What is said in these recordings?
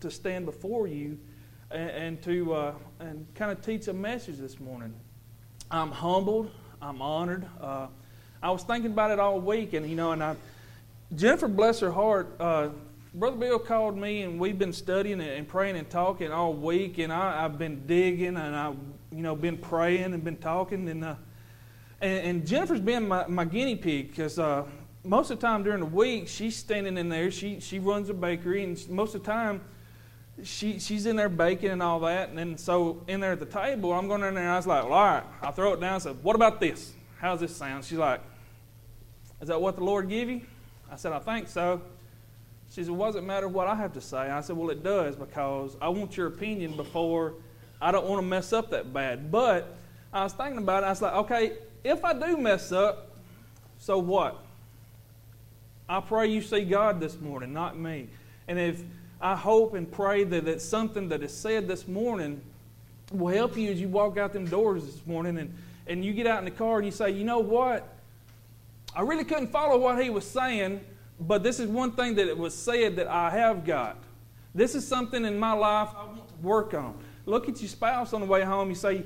to stand before you and, and to uh, and kind of teach a message this morning. I'm humbled. I'm honored. Uh, I was thinking about it all week, and you know, and I, Jennifer, bless her heart, uh, Brother Bill called me, and we've been studying and praying and talking all week, and I, have been digging, and I've you know been praying and been talking, and uh, and, and, Jennifer's been my, my guinea pig because uh, most of the time during the week she's standing in there. She she runs a bakery, and most of the time she she's in there baking and all that. And then so in there at the table, I'm going in there. and I was like, well, all right, I'll throw it down. I said, what about this? How's this sound? She's like, is that what the Lord give you? I said, I think so. She said, well, does it matter what I have to say? I said, well, it does because I want your opinion before I don't want to mess up that bad. But I was thinking about it. I was like, okay, if I do mess up, so what? I pray you see God this morning, not me. And if I hope and pray that it's something that is said this morning will help you as you walk out them doors this morning and, and you get out in the car and you say, you know what? I really couldn't follow what he was saying, but this is one thing that it was said that I have got. This is something in my life I want to work on. Look at your spouse on the way home. You say,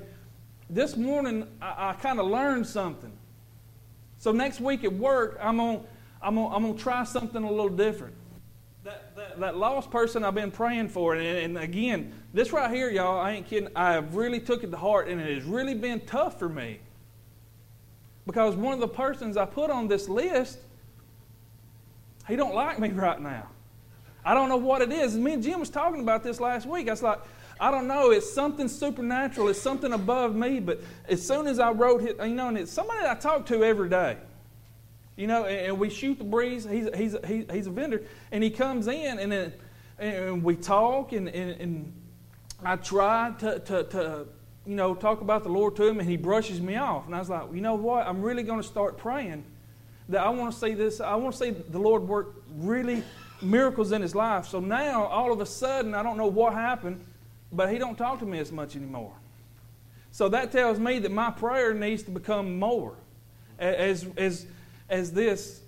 This morning I, I kind of learned something. So next week at work, I'm going I'm gonna, I'm gonna try something a little different. That, lost person I've been praying for, and, and again, this right here, y'all, I ain't kidding. I have really took it to heart, and it has really been tough for me. Because one of the persons I put on this list, he don't like me right now. I don't know what it is. Me and Jim was talking about this last week. I was like, I don't know. It's something supernatural. It's something above me. But as soon as I wrote it, you know, and it's somebody I talk to every day. You know, and, we shoot the breeze. He's, he's, he's, he's a vendor. And he comes in, and, then, and we talk, and, and, and I try to, to, to you know, talk about the Lord to him, and he brushes me off. And I was like, you know what? I'm really going to start praying that I want to see this. I want to see the Lord work really miracles in his life. So now, all of a sudden, I don't know what happened, but he don't talk to me as much anymore. So that tells me that my prayer needs to become more as as as this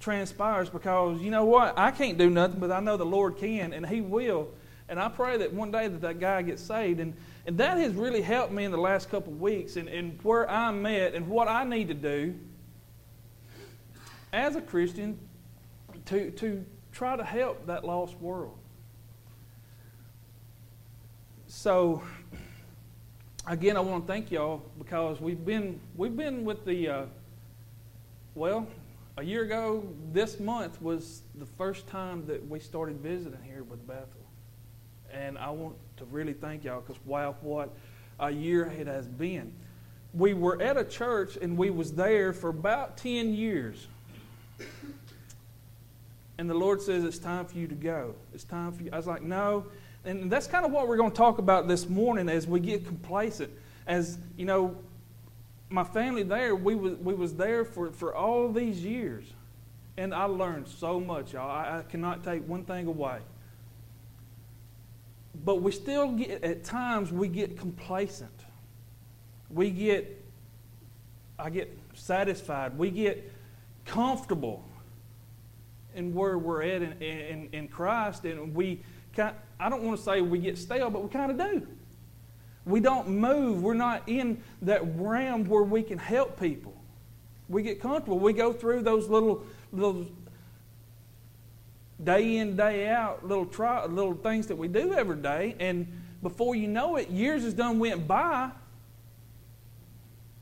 transpires. Because you know what, I can't do nothing, but I know the Lord can, and He will. And I pray that one day that that guy gets saved. And, and that has really helped me in the last couple of weeks and, and where I'm at and what I need to do as a Christian to, to try to help that lost world. So, again, I want to thank y'all because we've been, we've been with the, uh, well, a year ago, this month was the first time that we started visiting here with Bethel. And I want to really thank y'all because wow, what a year it has been. We were at a church and we was there for about 10 years. And the Lord says, It's time for you to go. It's time for you. I was like, No. And that's kind of what we're going to talk about this morning as we get complacent. As, you know, my family there, we was, we was there for, for all these years. And I learned so much, y'all. I, I cannot take one thing away. But we still get, at times, we get complacent. We get, I get satisfied. We get comfortable in where we're at in, in, in Christ. And we, kind, I don't want to say we get stale, but we kind of do. We don't move. We're not in that realm where we can help people. We get comfortable. We go through those little, little day in, day out little try, little things that we do every day, and before you know it, years has done went by,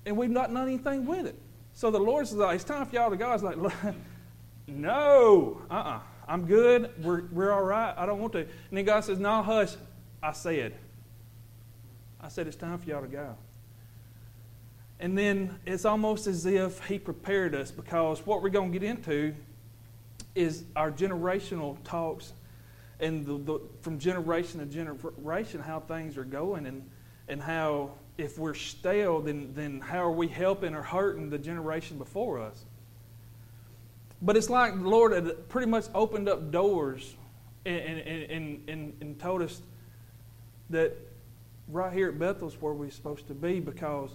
and we've not done anything with it. So the Lord says, "It's time for y'all to go." I was like, "No, uh-uh, I'm good. We're we're all right. I don't want to." And then God says, "No, hush." I said, "I said it's time for y'all to go." And then it's almost as if He prepared us because what we're going to get into is our generational talks and the, the, from generation to generation how things are going and, and how if we're stale then, then how are we helping or hurting the generation before us but it's like the lord had pretty much opened up doors and, and, and, and, told us that right here at bethel's where we're supposed to be because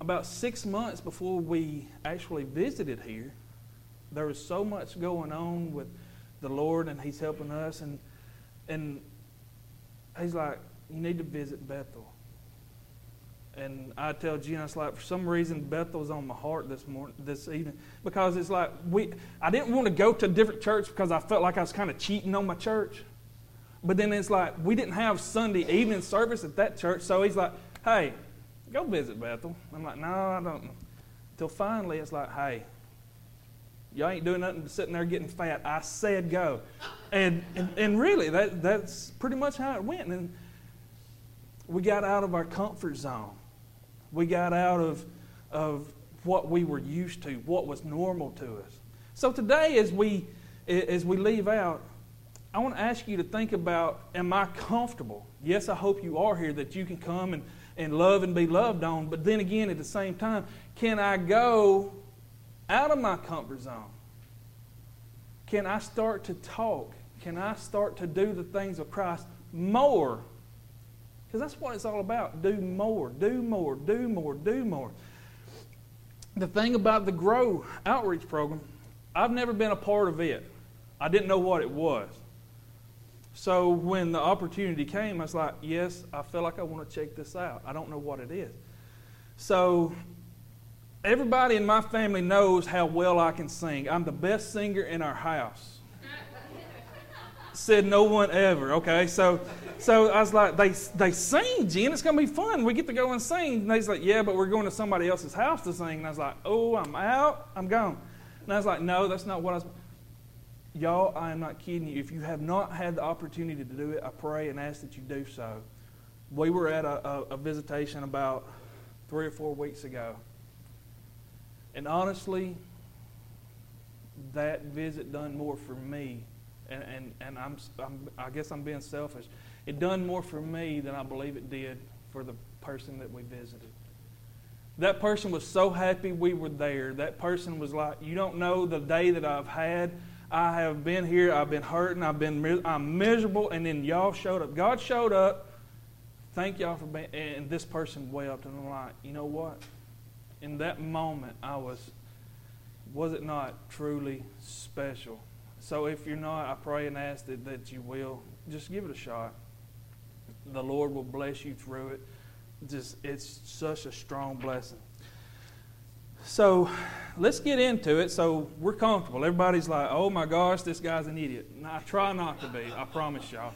about six months before we actually visited here there was so much going on with the Lord and He's helping us. And, and He's like, You need to visit Bethel. And I tell Gina, it's like for some reason Bethel's on my heart this morning, this evening, because it's like we. I didn't want to go to a different church because I felt like I was kind of cheating on my church. But then it's like we didn't have Sunday evening service at that church, so he's like, "Hey, go visit Bethel." I'm like, "No, I don't." Till finally, it's like, "Hey, y'all ain't doing nothing but sitting there getting fat." I said go, and and, and really, that that's pretty much how it went. And we got out of our comfort zone. We got out of, of what we were used to, what was normal to us. So today, as we, as we leave out, I want to ask you to think about Am I comfortable? Yes, I hope you are here, that you can come and, and love and be loved on. But then again, at the same time, can I go out of my comfort zone? Can I start to talk? Can I start to do the things of Christ more because that's what it's all about. Do more, do more, do more, do more. The thing about the Grow outreach program, I've never been a part of it. I didn't know what it was. So when the opportunity came, I was like, yes, I feel like I want to check this out. I don't know what it is. So everybody in my family knows how well I can sing. I'm the best singer in our house. Said no one ever. Okay, so so I was like, they, they sing, Jen. It's to be fun. We get to go and sing. And he's like, yeah, but we're going to somebody else's house to sing. And I was like, oh, I'm out. I'm gone. And I was like, no, that's not what I was. Y'all, I am not kidding you. If you have not had the opportunity to do it, I pray and ask that you do so. We were at a, a, a visitation about three or four weeks ago. And honestly, that visit done more for me. And, and, and I'm, I'm, I guess I'm being selfish it done more for me than I believe it did for the person that we visited. That person was so happy we were there. That person was like, You don't know the day that I've had. I have been here. I've been hurting. I've been I'm miserable. And then y'all showed up. God showed up. Thank y'all for being. And this person wept. And I'm like, You know what? In that moment, I was, was it not truly special? So if you're not, I pray and ask that, that you will. Just give it a shot the Lord will bless you through it. Just it's such a strong blessing. So let's get into it. So we're comfortable. Everybody's like, "Oh my gosh, this guy's an idiot." And I try not to be. I promise y'all.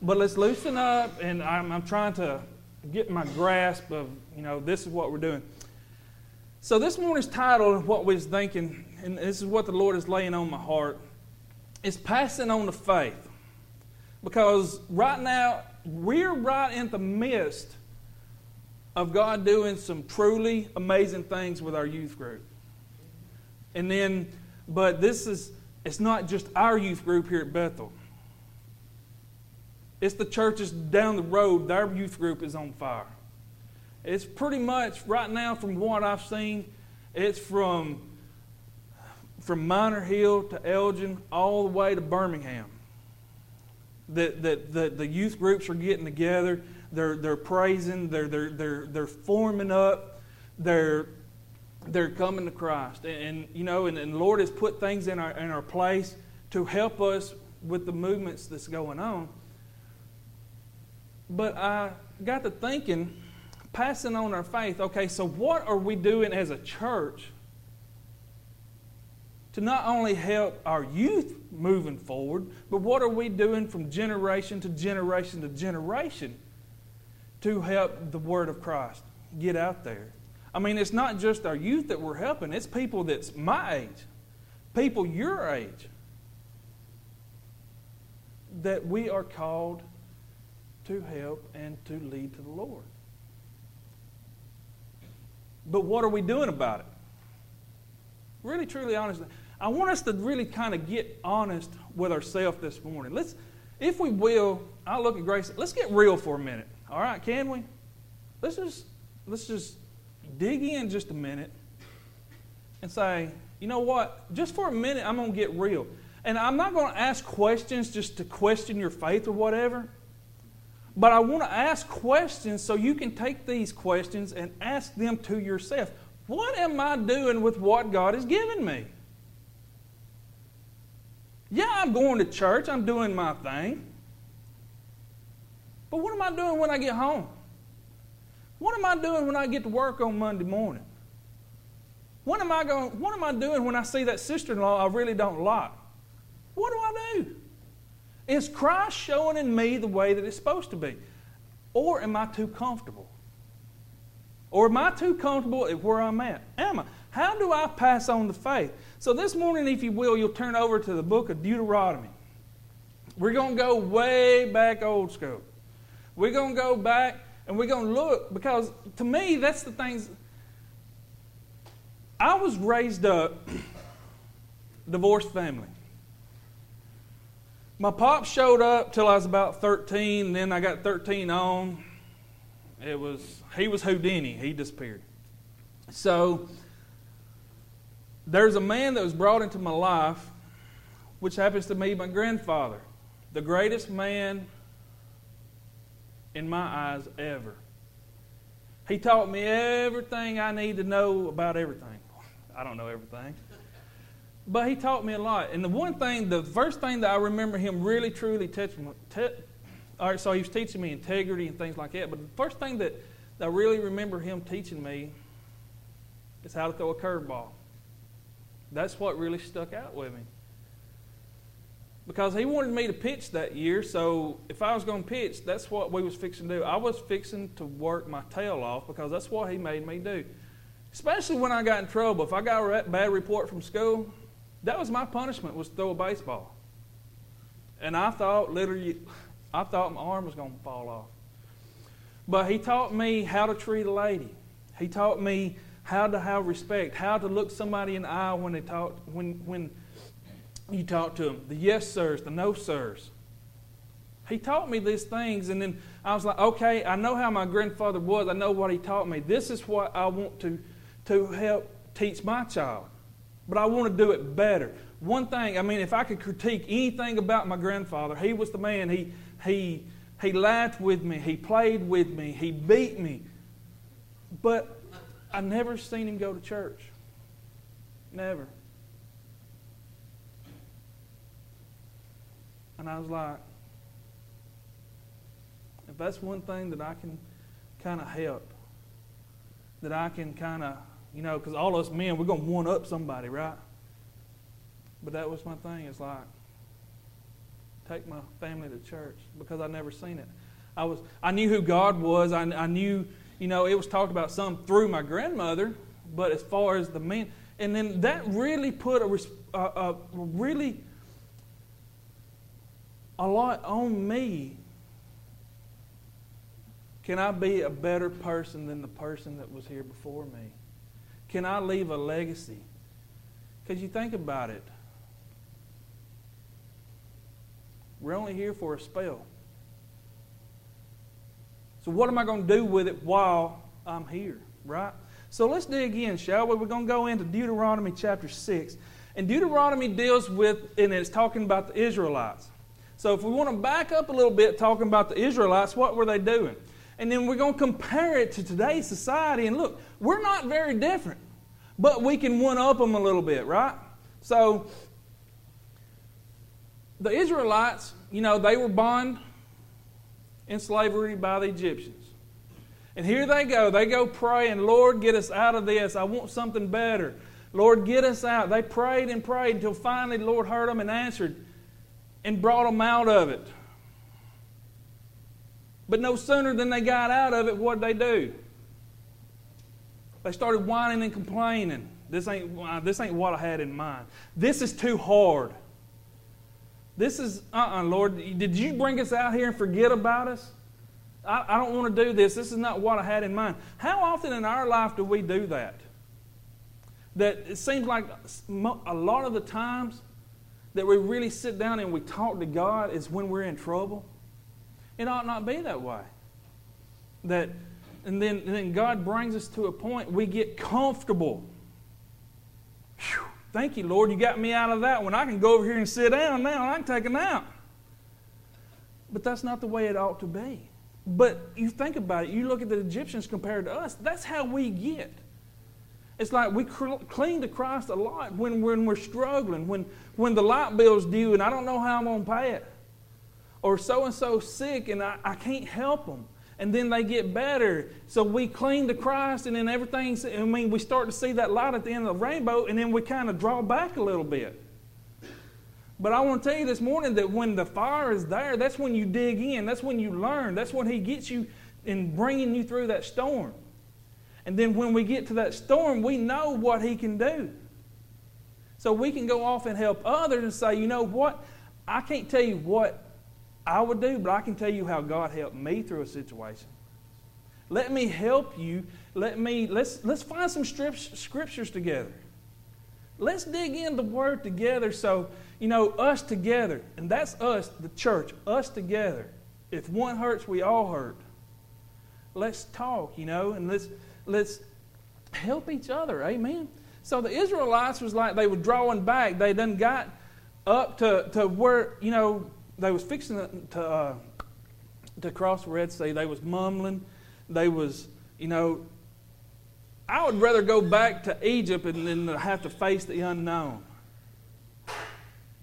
But let's loosen up, and I'm, I'm trying to get my grasp of you know this is what we're doing. So this morning's title, what we was thinking, and this is what the Lord is laying on my heart, is passing on the faith. Because right now we're right in the midst of God doing some truly amazing things with our youth group. And then, but this is, it's not just our youth group here at Bethel. It's the churches down the road, their youth group is on fire. It's pretty much, right now, from what I've seen, it's from, from Minor Hill to Elgin all the way to Birmingham that, that, that the youth groups are getting together. They're, they're praising, they're, they're, they're, they're forming up, they're, they're coming to Christ. And, and you know, and, and the Lord has put things in our, in our place to help us with the movements that's going on. But I got to thinking, passing on our faith, okay, so what are we doing as a church to not only help our youth moving forward, but what are we doing from generation to generation to generation to help the Word of Christ get out there? I mean, it's not just our youth that we're helping, it's people that's my age, people your age, that we are called to help and to lead to the Lord. But what are we doing about it? Really, truly, honestly. I want us to really kind of get honest with ourselves this morning. Let's, if we will, I'll look at Grace. Let's get real for a minute. All right, can we? Let's just let's just dig in just a minute and say, you know what? Just for a minute, I'm going to get real. And I'm not going to ask questions just to question your faith or whatever. But I want to ask questions so you can take these questions and ask them to yourself. What am I doing with what God has given me? Yeah, I'm going to church, I'm doing my thing. But what am I doing when I get home? What am I doing when I get to work on Monday morning? What am I going what am I doing when I see that sister-in-law I really don't like? What do I do? Is Christ showing in me the way that it's supposed to be? Or am I too comfortable? Or am I too comfortable at where I'm at? Am I? How do I pass on the faith? So this morning, if you will, you'll turn over to the book of Deuteronomy. We're going to go way back old school. We're going to go back and we're going to look because to me, that's the things. I was raised up divorced family. My pop showed up till I was about 13, and then I got 13 on. It was he was Houdini. He disappeared. So there's a man that was brought into my life, which happens to be my grandfather, the greatest man in my eyes ever. He taught me everything I need to know about everything. I don't know everything. But he taught me a lot. And the one thing, the first thing that I remember him really, truly teaching, te- all right, so he was teaching me integrity and things like that. But the first thing that, that I really remember him teaching me is how to throw a curveball. That's what really stuck out with me. Because he wanted me to pitch that year, so if I was going to pitch, that's what we was fixing to do. I was fixing to work my tail off because that's what he made me do. Especially when I got in trouble. If I got a bad report from school, that was my punishment was throw a baseball. And I thought literally I thought my arm was going to fall off. But he taught me how to treat a lady. He taught me how to have respect, how to look somebody in the eye when they talk when when you talk to them. The yes sirs, the no sirs. He taught me these things, and then I was like, okay, I know how my grandfather was. I know what he taught me. This is what I want to, to help teach my child but I want to do it better. One thing, I mean, if I could critique anything about my grandfather, he was the man. He, he, he laughed with me, he played with me, he beat me. But I never seen him go to church. Never. And I was like, if that's one thing that I can kind of help, that I can kind of you know, because all us men, we're going to one up somebody, right? But that was my thing. It's like, take my family to church because I never seen it. I was, I knew who God was. I, I knew, you know, it was talked about some through my grandmother, but as far as the men, and then that really put a, a, a really a lot on me. Can I be a better person than the person that was here before me? Can I leave a legacy? Because you think about it. We're only here for a spell. So, what am I going to do with it while I'm here, right? So, let's dig in, shall we? We're going to go into Deuteronomy chapter 6. And Deuteronomy deals with, and it's talking about the Israelites. So, if we want to back up a little bit, talking about the Israelites, what were they doing? And then we're going to compare it to today's society. And look, we're not very different, but we can one up them a little bit, right? So, the Israelites, you know, they were bond in slavery by the Egyptians. And here they go. They go praying, Lord, get us out of this. I want something better. Lord, get us out. They prayed and prayed until finally the Lord heard them and answered and brought them out of it. But no sooner than they got out of it, what did they do? They started whining and complaining. This ain't, uh, this ain't what I had in mind. This is too hard. This is, uh uh-uh, uh Lord, did you bring us out here and forget about us? I, I don't want to do this. This is not what I had in mind. How often in our life do we do that? That it seems like a lot of the times that we really sit down and we talk to God is when we're in trouble. It ought not be that way. That, and then, and then God brings us to a point we get comfortable. Whew, thank you, Lord. You got me out of that one. I can go over here and sit down now. I can take a nap. But that's not the way it ought to be. But you think about it. You look at the Egyptians compared to us. That's how we get. It's like we cling to Christ a lot when, when we're struggling, when, when the light bill's due and I don't know how I'm going to pay it. Or so and so sick and I, I can't help them. And then they get better. So we cling to Christ and then everything's, I mean, we start to see that light at the end of the rainbow and then we kind of draw back a little bit. But I want to tell you this morning that when the fire is there, that's when you dig in. That's when you learn. That's when He gets you in bringing you through that storm. And then when we get to that storm, we know what He can do. So we can go off and help others and say, you know what? I can't tell you what I would do, but I can tell you how God helped me through a situation. Let me help you. Let me let's let's find some scriptures together. Let's dig in the word together so you know us together, and that's us, the church, us together. If one hurts, we all hurt. Let's talk, you know, and let's let's help each other. Amen. So the Israelites was like they were drawing back. They done got up to, to where, you know, they was fixing to, to, uh, to cross the Red Sea. They was mumbling. They was, you know, I would rather go back to Egypt and then have to face the unknown.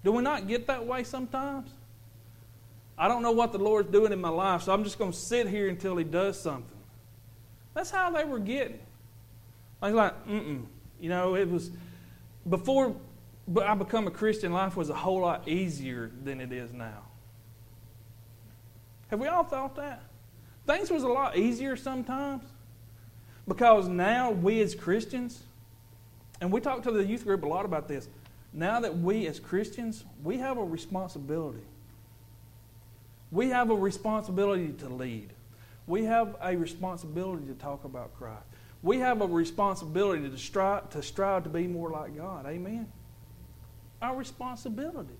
Do we not get that way sometimes? I don't know what the Lord's doing in my life, so I'm just going to sit here until He does something. That's how they were getting. Was like, mm-mm. You know, it was before I become a Christian, life was a whole lot easier than it is now. Have we all thought that? Things was a lot easier sometimes because now we as Christians, and we talk to the youth group a lot about this, now that we as Christians, we have a responsibility. We have a responsibility to lead. We have a responsibility to talk about Christ. We have a responsibility to strive, to strive to be more like God. Amen? Our responsibility.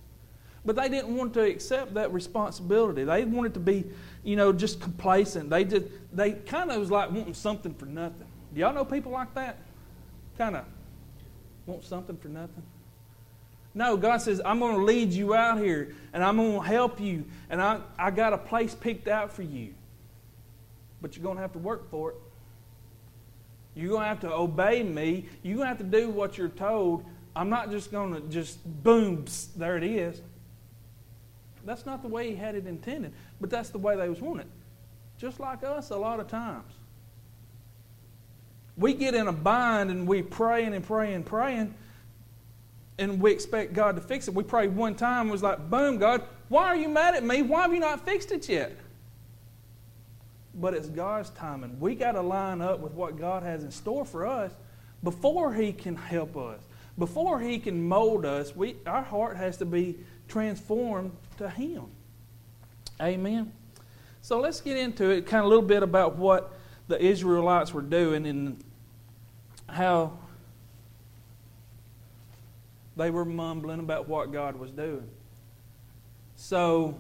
But they didn't want to accept that responsibility. They wanted to be, you know, just complacent. They just they kind of was like wanting something for nothing. Do y'all know people like that? Kind of want something for nothing. No, God says, I'm going to lead you out here and I'm going to help you and I, I got a place picked out for you but you're going to have to work for it. You're going to have to obey me. You're going to have to do what you're told. I'm not just going to just boom, there it is. That's not the way he had it intended, but that's the way they was wanting. Just like us a lot of times. We get in a bind and we praying and praying and praying, and we expect God to fix it. We pray one time and was like, boom, God, why are you mad at me? Why have you not fixed it yet? But it's God's timing. We got to line up with what God has in store for us before He can help us. Before He can mold us, we, our heart has to be transformed to Him. Amen. So let's get into it, kind of a little bit about what the Israelites were doing and how they were mumbling about what God was doing. So,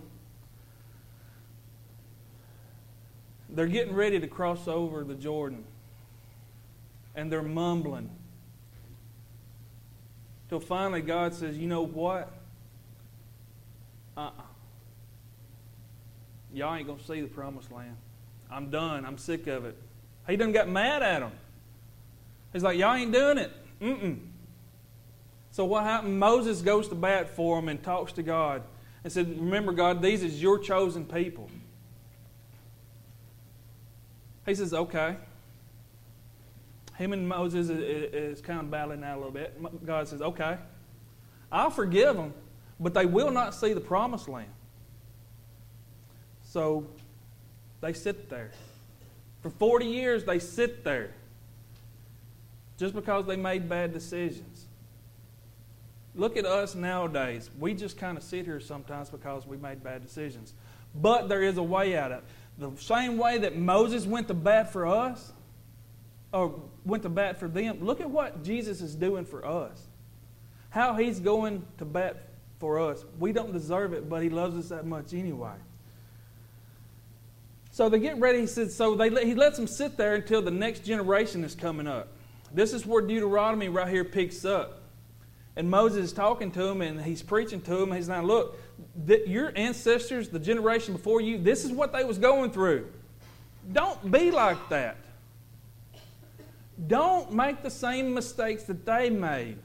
They're getting ready to cross over the Jordan. And they're mumbling. Till finally God says, You know what? Uh uh-uh. Y'all ain't going to see the promised land. I'm done. I'm sick of it. He done got mad at them. He's like, Y'all ain't doing it. Mm-mm. So what happened? Moses goes to bat for them and talks to God and said, Remember, God, these is your chosen people. He says, okay. Him and Moses is kind of battling that a little bit. God says, okay, I'll forgive them, but they will not see the promised land. So they sit there. For 40 years, they sit there just because they made bad decisions. Look at us nowadays. We just kind of sit here sometimes because we made bad decisions. But there is a way out of it. The same way that Moses went to bat for us, or went to bat for them, look at what Jesus is doing for us. How he's going to bat for us. We don't deserve it, but he loves us that much anyway. So they get ready. He says, so they, he lets them sit there until the next generation is coming up. This is where Deuteronomy right here picks up. And Moses is talking to him and he's preaching to him. He's like, look, that your ancestors, the generation before you, this is what they was going through. Don't be like that. Don't make the same mistakes that they made.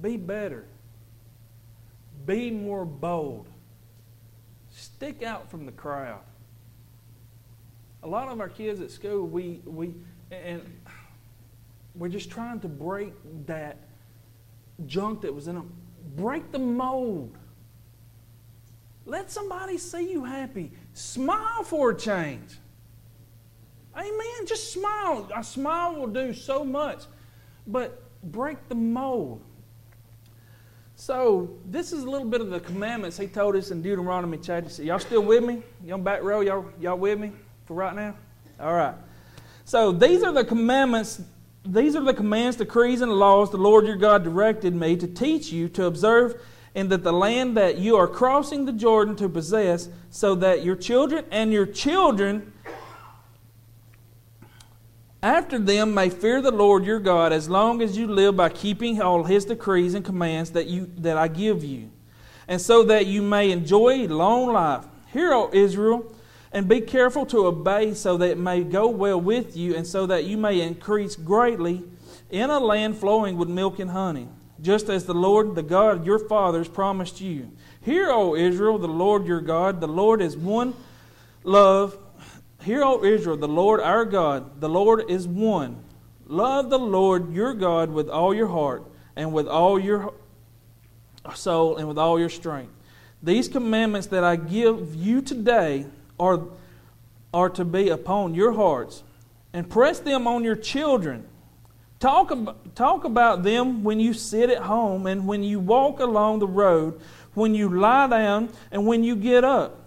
Be better. Be more bold. Stick out from the crowd. A lot of our kids at school, we, we and we're just trying to break that junk that was in them. Break the mold. Let somebody see you happy. Smile for a change. Amen. Just smile. A smile will do so much. But break the mold. So, this is a little bit of the commandments he told us in Deuteronomy chapter 6. Y'all still with me? Y'all back row? Y'all, y'all with me for right now? All right. So, these are the commandments. These are the commands, decrees, and laws the Lord your God directed me to teach you to observe in that the land that you are crossing the Jordan to possess, so that your children and your children after them may fear the Lord your God as long as you live by keeping all his decrees and commands that, you, that I give you, and so that you may enjoy long life. Hear, O Israel, and be careful to obey so that it may go well with you, and so that you may increase greatly in a land flowing with milk and honey, just as the Lord, the God your fathers, promised you. Hear, O Israel, the Lord your God, the Lord is one love Hear, O Israel, the Lord our God, the Lord is one. Love the Lord your God with all your heart and with all your soul and with all your strength. These commandments that I give you today are, are to be upon your hearts, and press them on your children. Talk, about, talk about them when you sit at home and when you walk along the road, when you lie down and when you get up.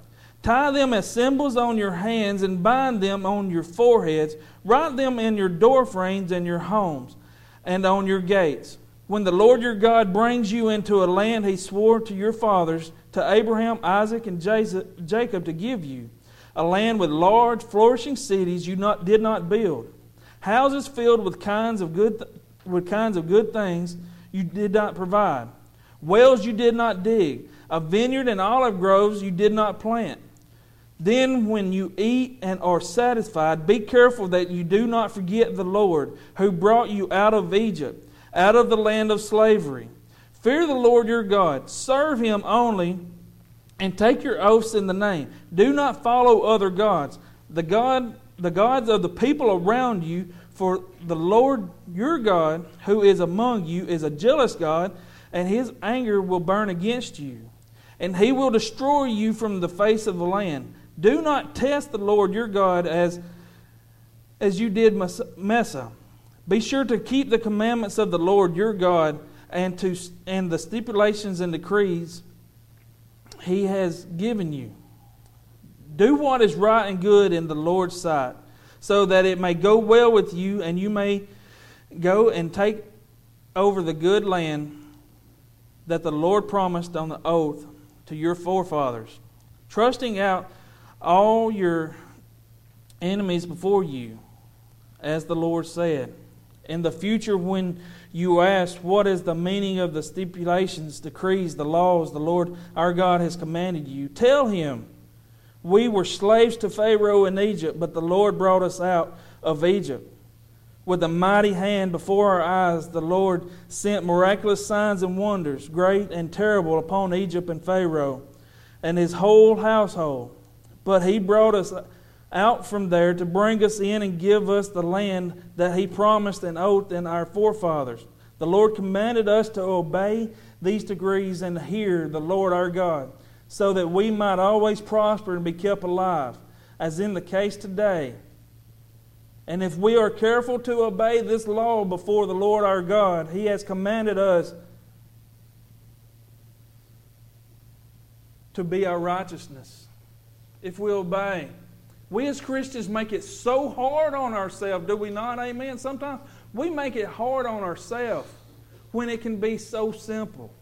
Tie them as symbols on your hands and bind them on your foreheads. Write them in your door frames and your homes and on your gates. When the Lord your God brings you into a land he swore to your fathers, to Abraham, Isaac, and Jacob to give you, a land with large, flourishing cities you not, did not build, houses filled with kinds of good, with kinds of good things you did not provide, wells you did not dig, a vineyard and olive groves you did not plant. Then, when you eat and are satisfied, be careful that you do not forget the Lord who brought you out of Egypt, out of the land of slavery. Fear the Lord your God, serve him only, and take your oaths in the name. Do not follow other gods, the, God, the gods of the people around you, for the Lord your God, who is among you, is a jealous God, and his anger will burn against you. And he will destroy you from the face of the land. Do not test the Lord your God as, as you did Massah. Be sure to keep the commandments of the Lord your God and, to, and the stipulations and decrees he has given you. Do what is right and good in the Lord's sight, so that it may go well with you and you may go and take over the good land that the Lord promised on the oath to your forefathers, trusting out all your enemies before you, as the Lord said. In the future, when you ask, What is the meaning of the stipulations, decrees, the laws the Lord our God has commanded you? Tell him, We were slaves to Pharaoh in Egypt, but the Lord brought us out of Egypt. With a mighty hand before our eyes, the Lord sent miraculous signs and wonders, great and terrible, upon Egypt and Pharaoh and his whole household. But he brought us out from there to bring us in and give us the land that he promised and oath in our forefathers. The Lord commanded us to obey these decrees and hear the Lord our God, so that we might always prosper and be kept alive, as in the case today. And if we are careful to obey this law before the Lord our God, He has commanded us to be our righteousness if we obey. We as Christians make it so hard on ourselves, do we not? Amen. Sometimes we make it hard on ourselves when it can be so simple.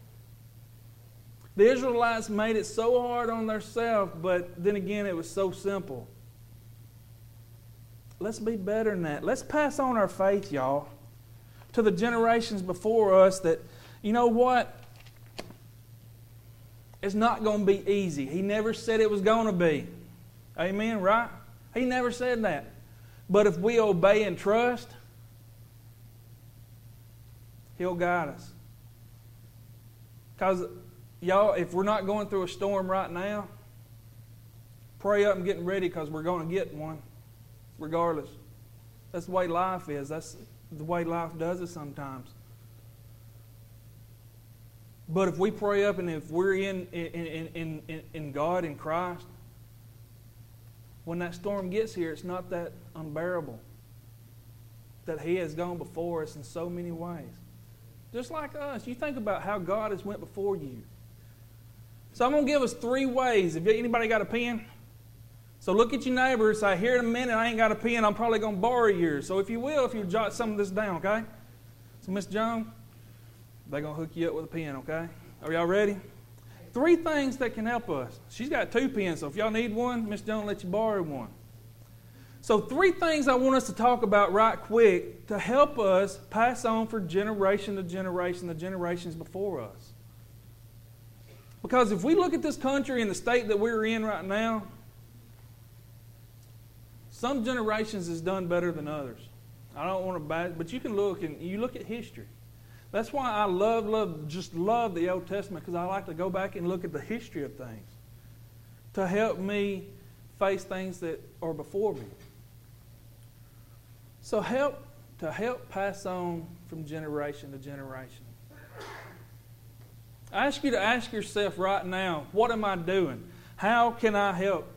The Israelites made it so hard on themselves, but then again, it was so simple. Let's be better than that. Let's pass on our faith, y'all, to the generations before us that, you know what? It's not going to be easy. He never said it was going to be. Amen, right? He never said that. But if we obey and trust, He'll guide us. Because, y'all, if we're not going through a storm right now, pray up and getting ready because we're going to get one, regardless. That's the way life is. That's the way life does it sometimes. But if we pray up and if we're in, in, in, in, in God, in Christ, when that storm gets here, it's not that unbearable. That He has gone before us in so many ways. Just like us. You think about how God has went before you. So I'm going to give us three ways. If anybody got a pen? So look at your neighbor and say, here in a minute, I ain't got a pen. I'm probably going to borrow yours. So if you will, if you jot some of this down, okay? So Miss Jones, they're going to hook you up with a pen, okay? Are y'all ready? Three things that can help us. She's got two pens, so if y'all need one, Miss Jones let you borrow one. So, three things I want us to talk about right quick to help us pass on for generation to generation, the generations before us. Because if we look at this country and the state that we're in right now, some generations has done better than others. I don't want to bad, but you can look and you look at history. That's why I love, love, just love the Old Testament because I like to go back and look at the history of things to help me face things that are before me. So help to help pass on from generation to generation. I ask you to ask yourself right now, what am I doing? How can I help?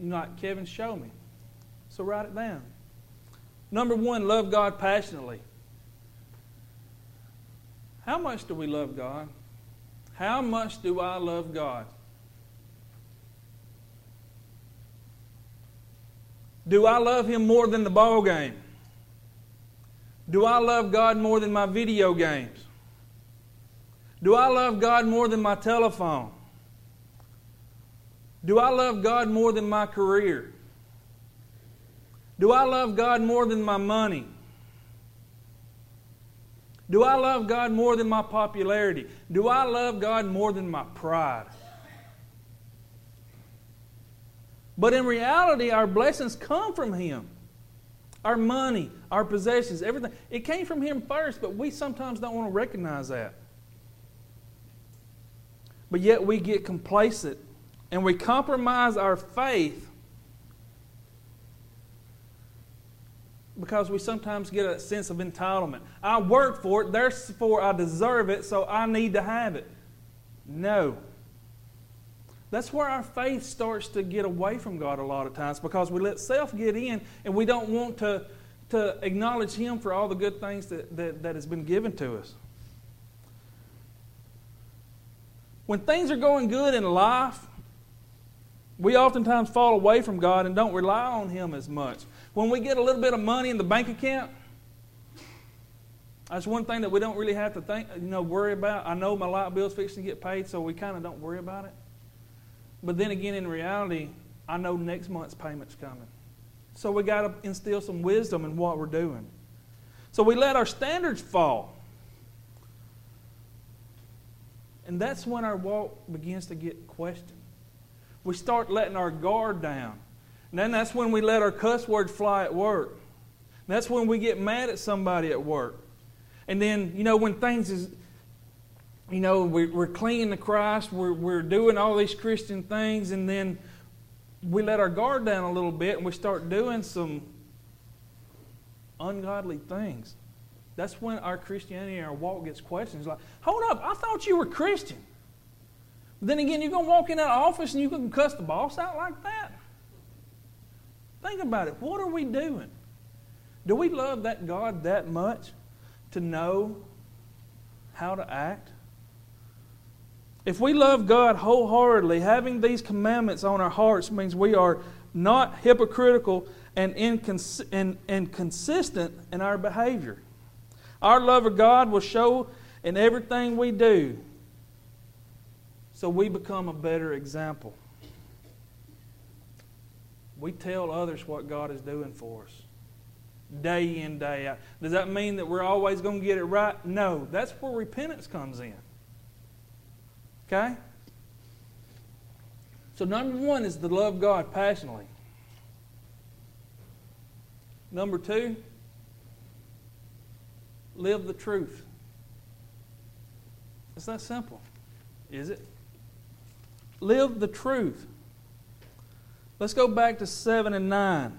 Like Kevin, show me. So write it down. Number one, love God passionately. How much do we love God? How much do I love God? Do I love Him more than the ball game? Do I love God more than my video games? Do I love God more than my telephone? Do I love God more than my career? Do I love God more than my money? Do I love God more than my popularity? Do I love God more than my pride? But in reality, our blessings come from Him our money, our possessions, everything. It came from Him first, but we sometimes don't want to recognize that. But yet we get complacent and we compromise our faith because we sometimes get a sense of entitlement. I work for it, therefore I deserve it, so I need to have it. No. That's where our faith starts to get away from God a lot of times because we let self get in and we don't want to, to acknowledge Him for all the good things that, that, that has been given to us. When things are going good in life, we oftentimes fall away from God and don't rely on Him as much. When we get a little bit of money in the bank account, that's one thing that we don't really have to think, you know, worry about. I know my light bill's fixing to get paid, so we kind of don't worry about it. But then again, in reality, I know next month's payment's coming. So we got to instill some wisdom in what we're doing. So we let our standards fall. And that's when our walk begins to get questioned. We start letting our guard down. Then that's when we let our cuss words fly at work. That's when we get mad at somebody at work. And then, you know, when things is you know, we're, we're clinging to Christ, we're, we're doing all these Christian things, and then we let our guard down a little bit and we start doing some ungodly things. That's when our Christianity and our walk gets questioned. It's like, hold up, I thought you were Christian. But then again, you're going to walk in that office and you can cuss the boss out like that? Think about it. What are we doing? Do we love that God that much to know how to act? If we love God wholeheartedly, having these commandments on our hearts means we are not hypocritical and, incons- and, and consistent in our behavior. Our love of God will show in everything we do so we become a better example. We tell others what God is doing for us day in, day out. Does that mean that we're always going to get it right? No. That's where repentance comes in. Okay? So, number one is to love God passionately. Number two, live the truth. It's that simple, is it? Live the truth. Let's go back to 7 and 9.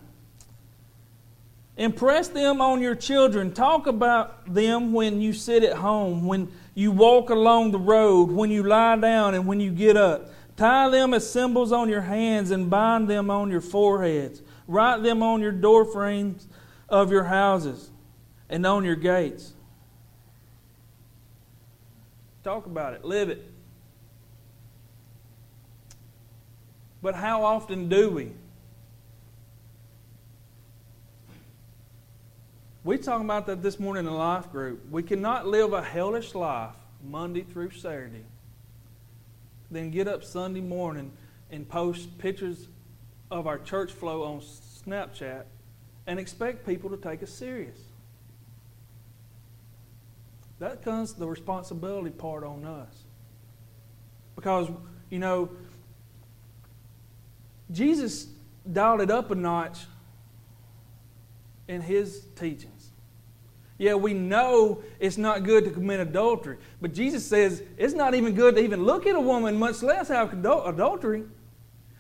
Impress them on your children. Talk about them when you sit at home, when you walk along the road, when you lie down, and when you get up. Tie them as symbols on your hands and bind them on your foreheads. Write them on your door frames of your houses and on your gates. Talk about it, live it. But how often do we? We talking about that this morning in the life group. We cannot live a hellish life Monday through Saturday, then get up Sunday morning and post pictures of our church flow on Snapchat and expect people to take us serious. That comes the responsibility part on us. Because, you know, Jesus dialed it up a notch in his teachings. Yeah, we know it's not good to commit adultery, but Jesus says it's not even good to even look at a woman, much less have adultery.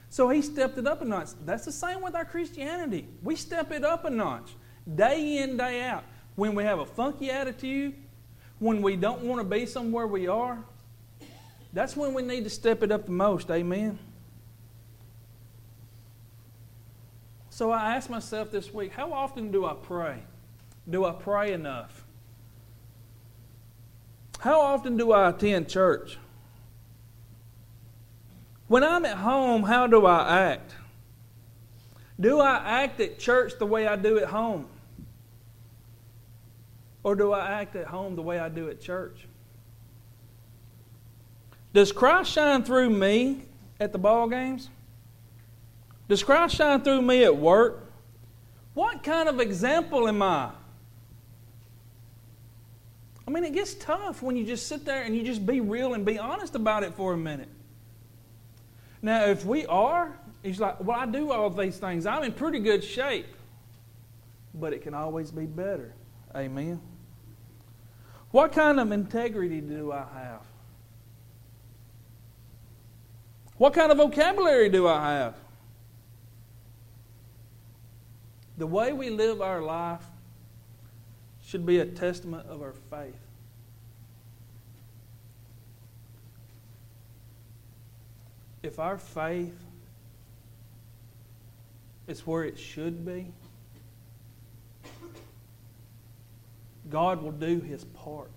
So he stepped it up a notch. That's the same with our Christianity. We step it up a notch, day in, day out. When we have a funky attitude, when we don't want to be somewhere we are, that's when we need to step it up the most. Amen. So I asked myself this week how often do I pray? Do I pray enough? How often do I attend church? When I'm at home, how do I act? Do I act at church the way I do at home? Or do I act at home the way I do at church? Does Christ shine through me at the ball games? Does Christ shine through me at work? What kind of example am I? I mean, it gets tough when you just sit there and you just be real and be honest about it for a minute. Now, if we are, he's like, well, I do all these things. I'm in pretty good shape. But it can always be better. Amen. What kind of integrity do I have? What kind of vocabulary do I have? The way we live our life should be a testament of our faith. If our faith is where it should be, God will do his part.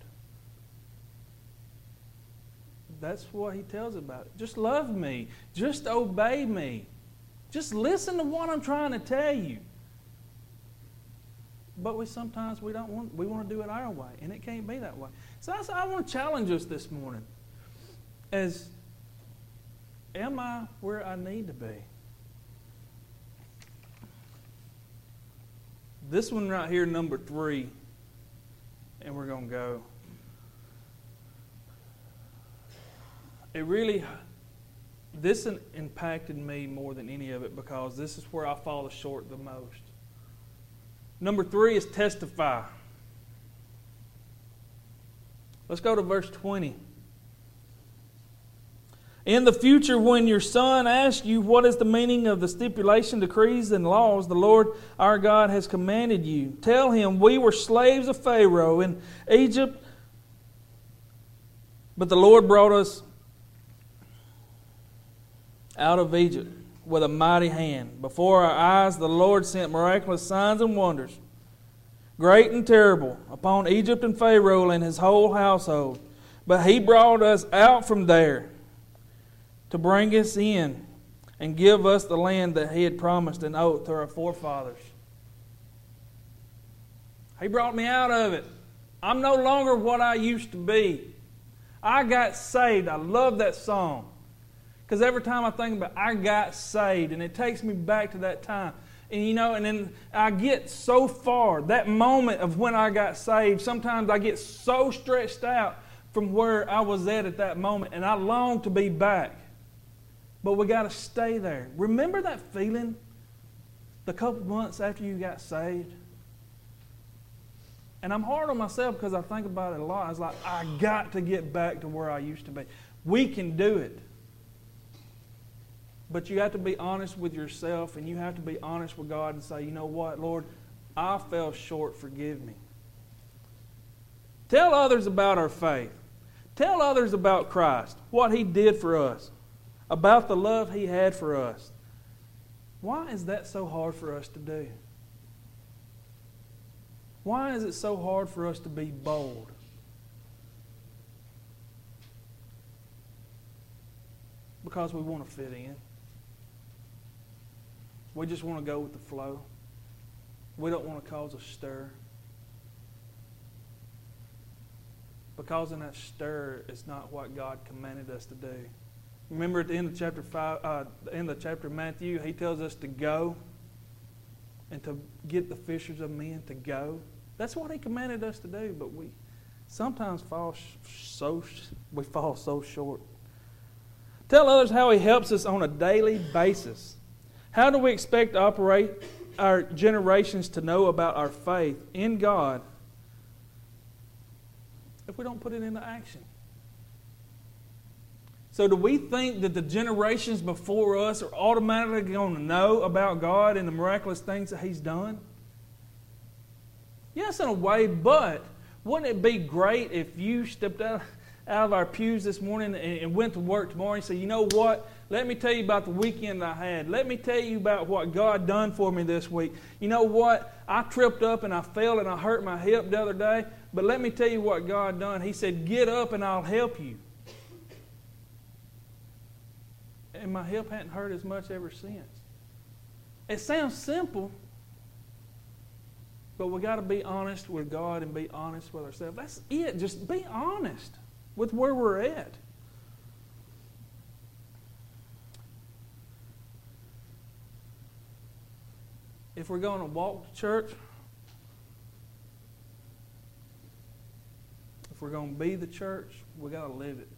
That's what he tells about it. Just love me. Just obey me. Just listen to what I'm trying to tell you. But we sometimes we don't want we want to do it our way, and it can't be that way. So I, I want to challenge us this morning. As am I where I need to be? This one right here, number three, and we're going to go. It really, this impacted me more than any of it because this is where I fall short the most. Number three is testify. Let's go to verse 20. In the future, when your son asks you what is the meaning of the stipulation, decrees, and laws the Lord our God has commanded you, tell him, We were slaves of Pharaoh in Egypt, but the Lord brought us out of Egypt with a mighty hand. Before our eyes, the Lord sent miraculous signs and wonders, great and terrible, upon Egypt and Pharaoh and his whole household. But he brought us out from there to bring us in and give us the land that he had promised an oath to our forefathers. He brought me out of it. I'm no longer what I used to be. I got saved. I love that song. Because every time I think about it, I got saved, and it takes me back to that time. And you know, and then I get so far, that moment of when I got saved, sometimes I get so stretched out from where I was at at that moment, and I long to be back. But we got to stay there. Remember that feeling the couple months after you got saved? And I'm hard on myself because I think about it a lot. I was like, I got to get back to where I used to be. We can do it. But you have to be honest with yourself and you have to be honest with God and say, you know what, Lord, I fell short. Forgive me. Tell others about our faith. Tell others about Christ, what He did for us, about the love He had for us. Why is that so hard for us to do? Why is it so hard for us to be bold? Because we want to fit in. We just want to go with the flow. We don't want to cause a stir. Because in that stir is not what God commanded us to do. Remember at the end of chapter five, uh, the end of chapter Matthew, he tells us to go and to get the fishers of men to go. That's what he commanded us to do, but we sometimes fall so we fall so short. Tell others how he helps us on a daily basis. How do we expect to operate our generations to know about our faith in God if we don't put it into action? So, do we think that the generations before us are automatically going to know about God and the miraculous things that He's done? Yes, in a way, but wouldn't it be great if you stepped out, out of our pews this morning and, and went to work tomorrow and said, you know what? Let me tell you about the weekend I had. Let me tell you about what God done for me this week. You know what? I tripped up and I fell and I hurt my hip the other day, but let me tell you what God done. He said, "Get up and I'll help you." And my hip hadn't hurt as much ever since. It sounds simple, but we got to be honest with God and be honest with ourselves. That's it. Just be honest with where we're at. If we're going to walk to church, if we're going to be the church, we got to live it.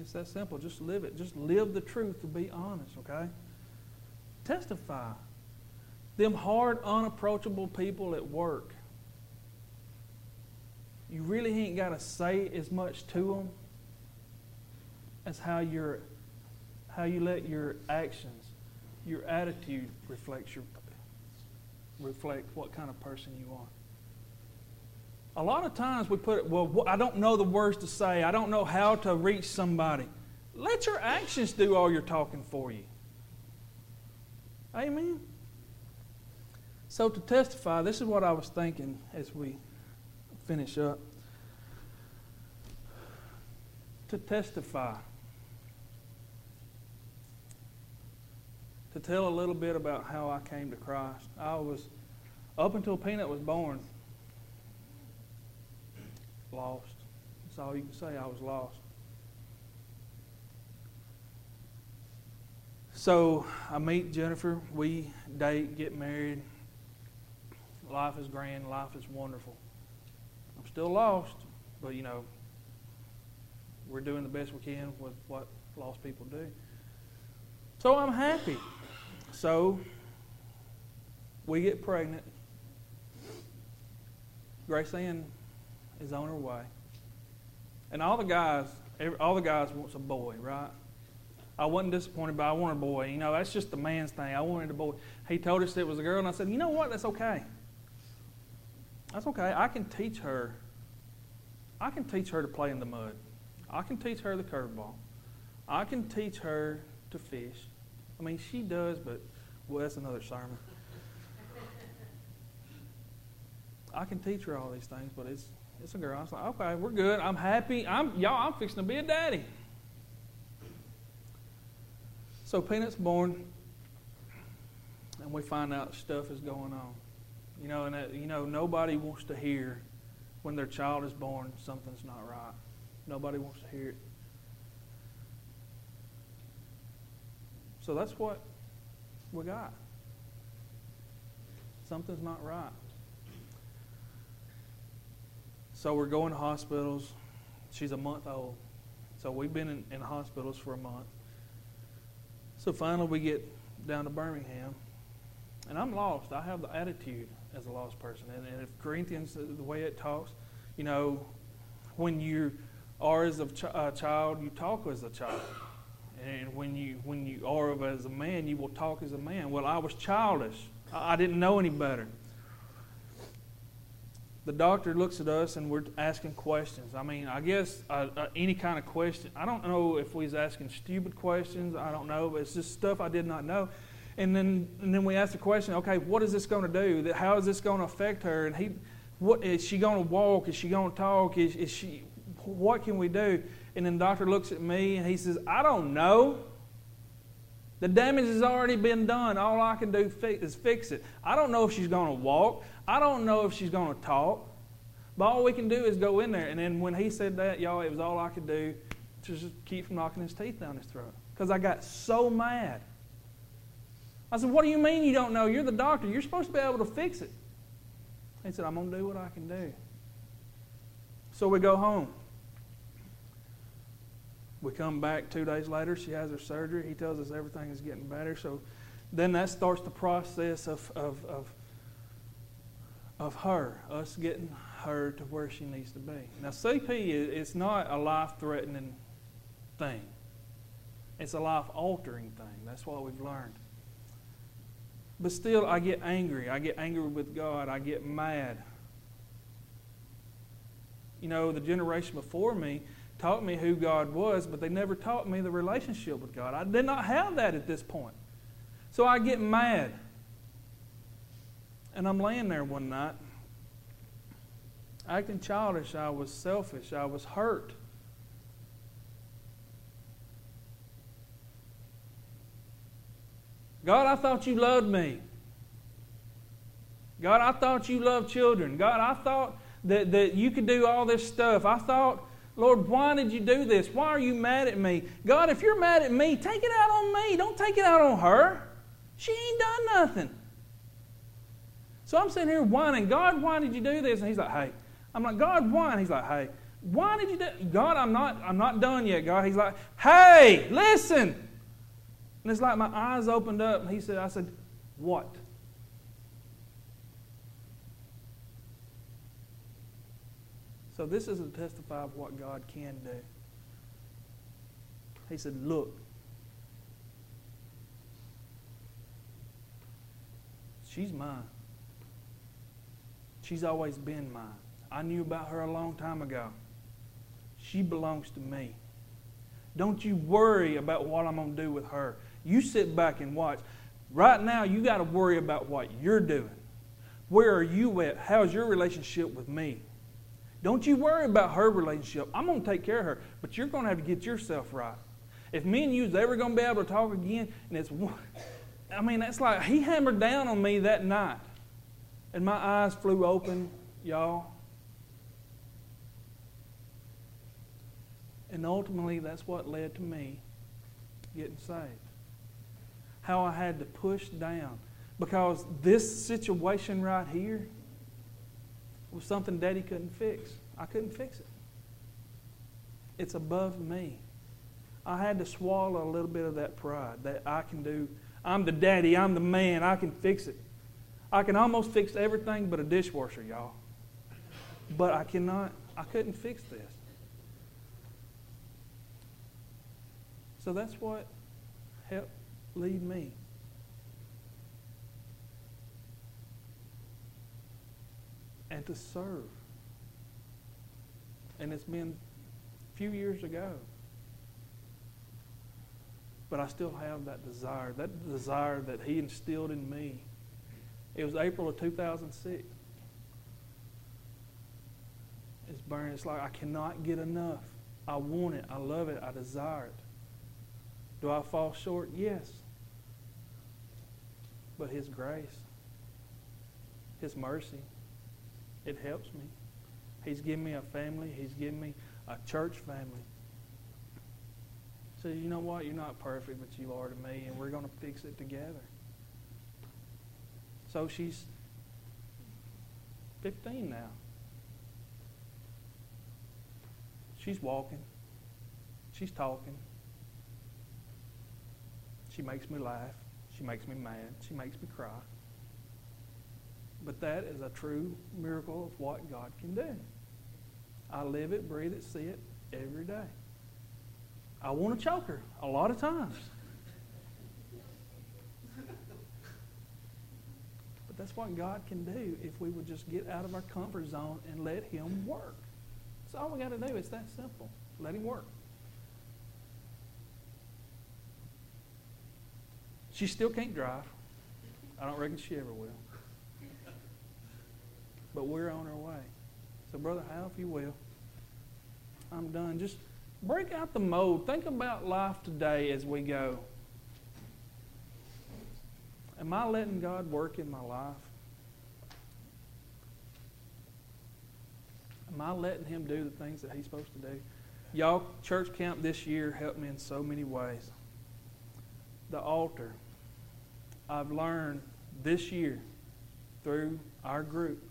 It's that simple. Just live it. Just live the truth to be honest, okay? Testify. Them hard, unapproachable people at work. You really ain't got to say as much to them as how you're how you let your actions, your attitude reflects your reflect what kind of person you are. A lot of times we put it, well, I don't know the words to say. I don't know how to reach somebody. Let your actions do all your talking for you. Amen. So to testify, this is what I was thinking as we finish up. To testify. To tell a little bit about how I came to Christ. I was, up until Peanut was born, lost. That's all you can say. I was lost. So I meet Jennifer. We date, get married. Life is grand. Life is wonderful. I'm still lost, but you know, we're doing the best we can with what lost people do. So I'm happy. So we get pregnant. Grace Ann is on her way. And all the guys, all the guys wants a boy, right? I wasn't disappointed, but I wanted a boy. You know, that's just the man's thing. I wanted a boy. He told us it was a girl, and I said, you know what? That's okay. That's okay. I can teach her. I can teach her to play in the mud. I can teach her the curveball. I can teach her to fish. I mean, she does, but well, that's another sermon. I can teach her all these things, but it's it's a girl. I was like, okay, we're good. I'm happy. I'm y'all. I'm fixing to be a daddy. So Peanut's born, and we find out stuff is going on. You know, and that, you know nobody wants to hear when their child is born something's not right. Nobody wants to hear it. So that's what we got. Something's not right. So we're going to hospitals. She's a month old. So we've been in, in hospitals for a month. So finally we get down to Birmingham. And I'm lost. I have the attitude as a lost person. And, and if Corinthians, uh, the way it talks, you know, when you are as a, ch- a child, you talk as a child. And when you when you are as a man, you will talk as a man. Well, I was childish. I, didn't know any better. The doctor looks at us and we're asking questions. I mean, I guess uh, uh, any kind of question. I don't know if we was asking stupid questions. I don't know, but it's just stuff I did not know. And then and then we ask the question, okay, what is this going to do? How is this going to affect her? And he, what is she going to walk? Is she going to talk? Is, is she? What can we do? And then the doctor looks at me and he says, I don't know. The damage has already been done. All I can do is fix it. I don't know if she's going to walk. I don't know if she's going to talk. But all we can do is go in there. And then when he said that, y'all, it was all I could do to just keep from knocking his teeth down his throat. Because I got so mad. I said, What do you mean you don't know? You're the doctor. You're supposed to be able to fix it. He said, I'm going to do what I can do. So we go home. We come back two days later. She has her surgery. He tells us everything is getting better. So then that starts the process of, of, of, of her, us getting her to where she needs to be. Now, CP is not a life threatening thing, it's a life altering thing. That's what we've learned. But still, I get angry. I get angry with God. I get mad. You know, the generation before me taught me who God was, but they never taught me the relationship with God. I did not have that at this point. So I get mad. And I'm laying there one night, acting childish. I was selfish. I was hurt. God, I thought you loved me. God, I thought you loved children. God, I thought that, that you could do all this stuff. I thought, Lord, why did you do this? Why are you mad at me? God, if you're mad at me, take it out on me. Don't take it out on her. She ain't done nothing. So I'm sitting here whining, God, why did you do this? And he's like, hey. I'm like, God, why? And he's like, hey, why did you do God, I'm not, I'm not done yet, God. He's like, hey, listen. And it's like my eyes opened up, and he said, I said, What? So this is a testify of what God can do. He said, Look. She's mine. She's always been mine. I knew about her a long time ago. She belongs to me. Don't you worry about what I'm going to do with her. You sit back and watch. Right now, you got to worry about what you're doing. Where are you at? How's your relationship with me? Don't you worry about her relationship. I'm going to take care of her, but you're going to have to get yourself right. If me and you's ever going to be able to talk again, and it's, I mean, that's like he hammered down on me that night, and my eyes flew open, y'all. And ultimately, that's what led to me getting saved how I had to push down. Because this situation right here was something Daddy couldn't fix. I couldn't fix it. It's above me. I had to swallow a little bit of that pride that I can do. I'm the daddy, I'm the man, I can fix it. I can almost fix everything but a dishwasher, y'all. But I cannot, I couldn't fix this. So that's what helped lead me. And to serve. And it's been a few years ago. But I still have that desire, that desire that He instilled in me. It was April of 2006. It's burning. It's like I cannot get enough. I want it. I love it. I desire it. Do I fall short? Yes but His grace, His mercy, it helps me. He's given me a family, He's given me a church family. So, you know what? You're not perfect, but you are to me, and we're going to fix it together. So she's 15 now. She's walking. She's talking. She makes me laugh. She makes me mad. She makes me cry. But that is a true miracle of what God can do. I live it, breathe it, see it every day. I want to choke her a lot of times. But that's what God can do if we would just get out of our comfort zone and let Him work. That's all we got to do. It's that simple. Let Him work. She still can't drive. I don't reckon she ever will. But we're on our way. So, Brother Hal, if you will, I'm done. Just break out the mold. Think about life today as we go. Am I letting God work in my life? Am I letting Him do the things that He's supposed to do? Y'all, church camp this year helped me in so many ways. The altar. I've learned this year through our group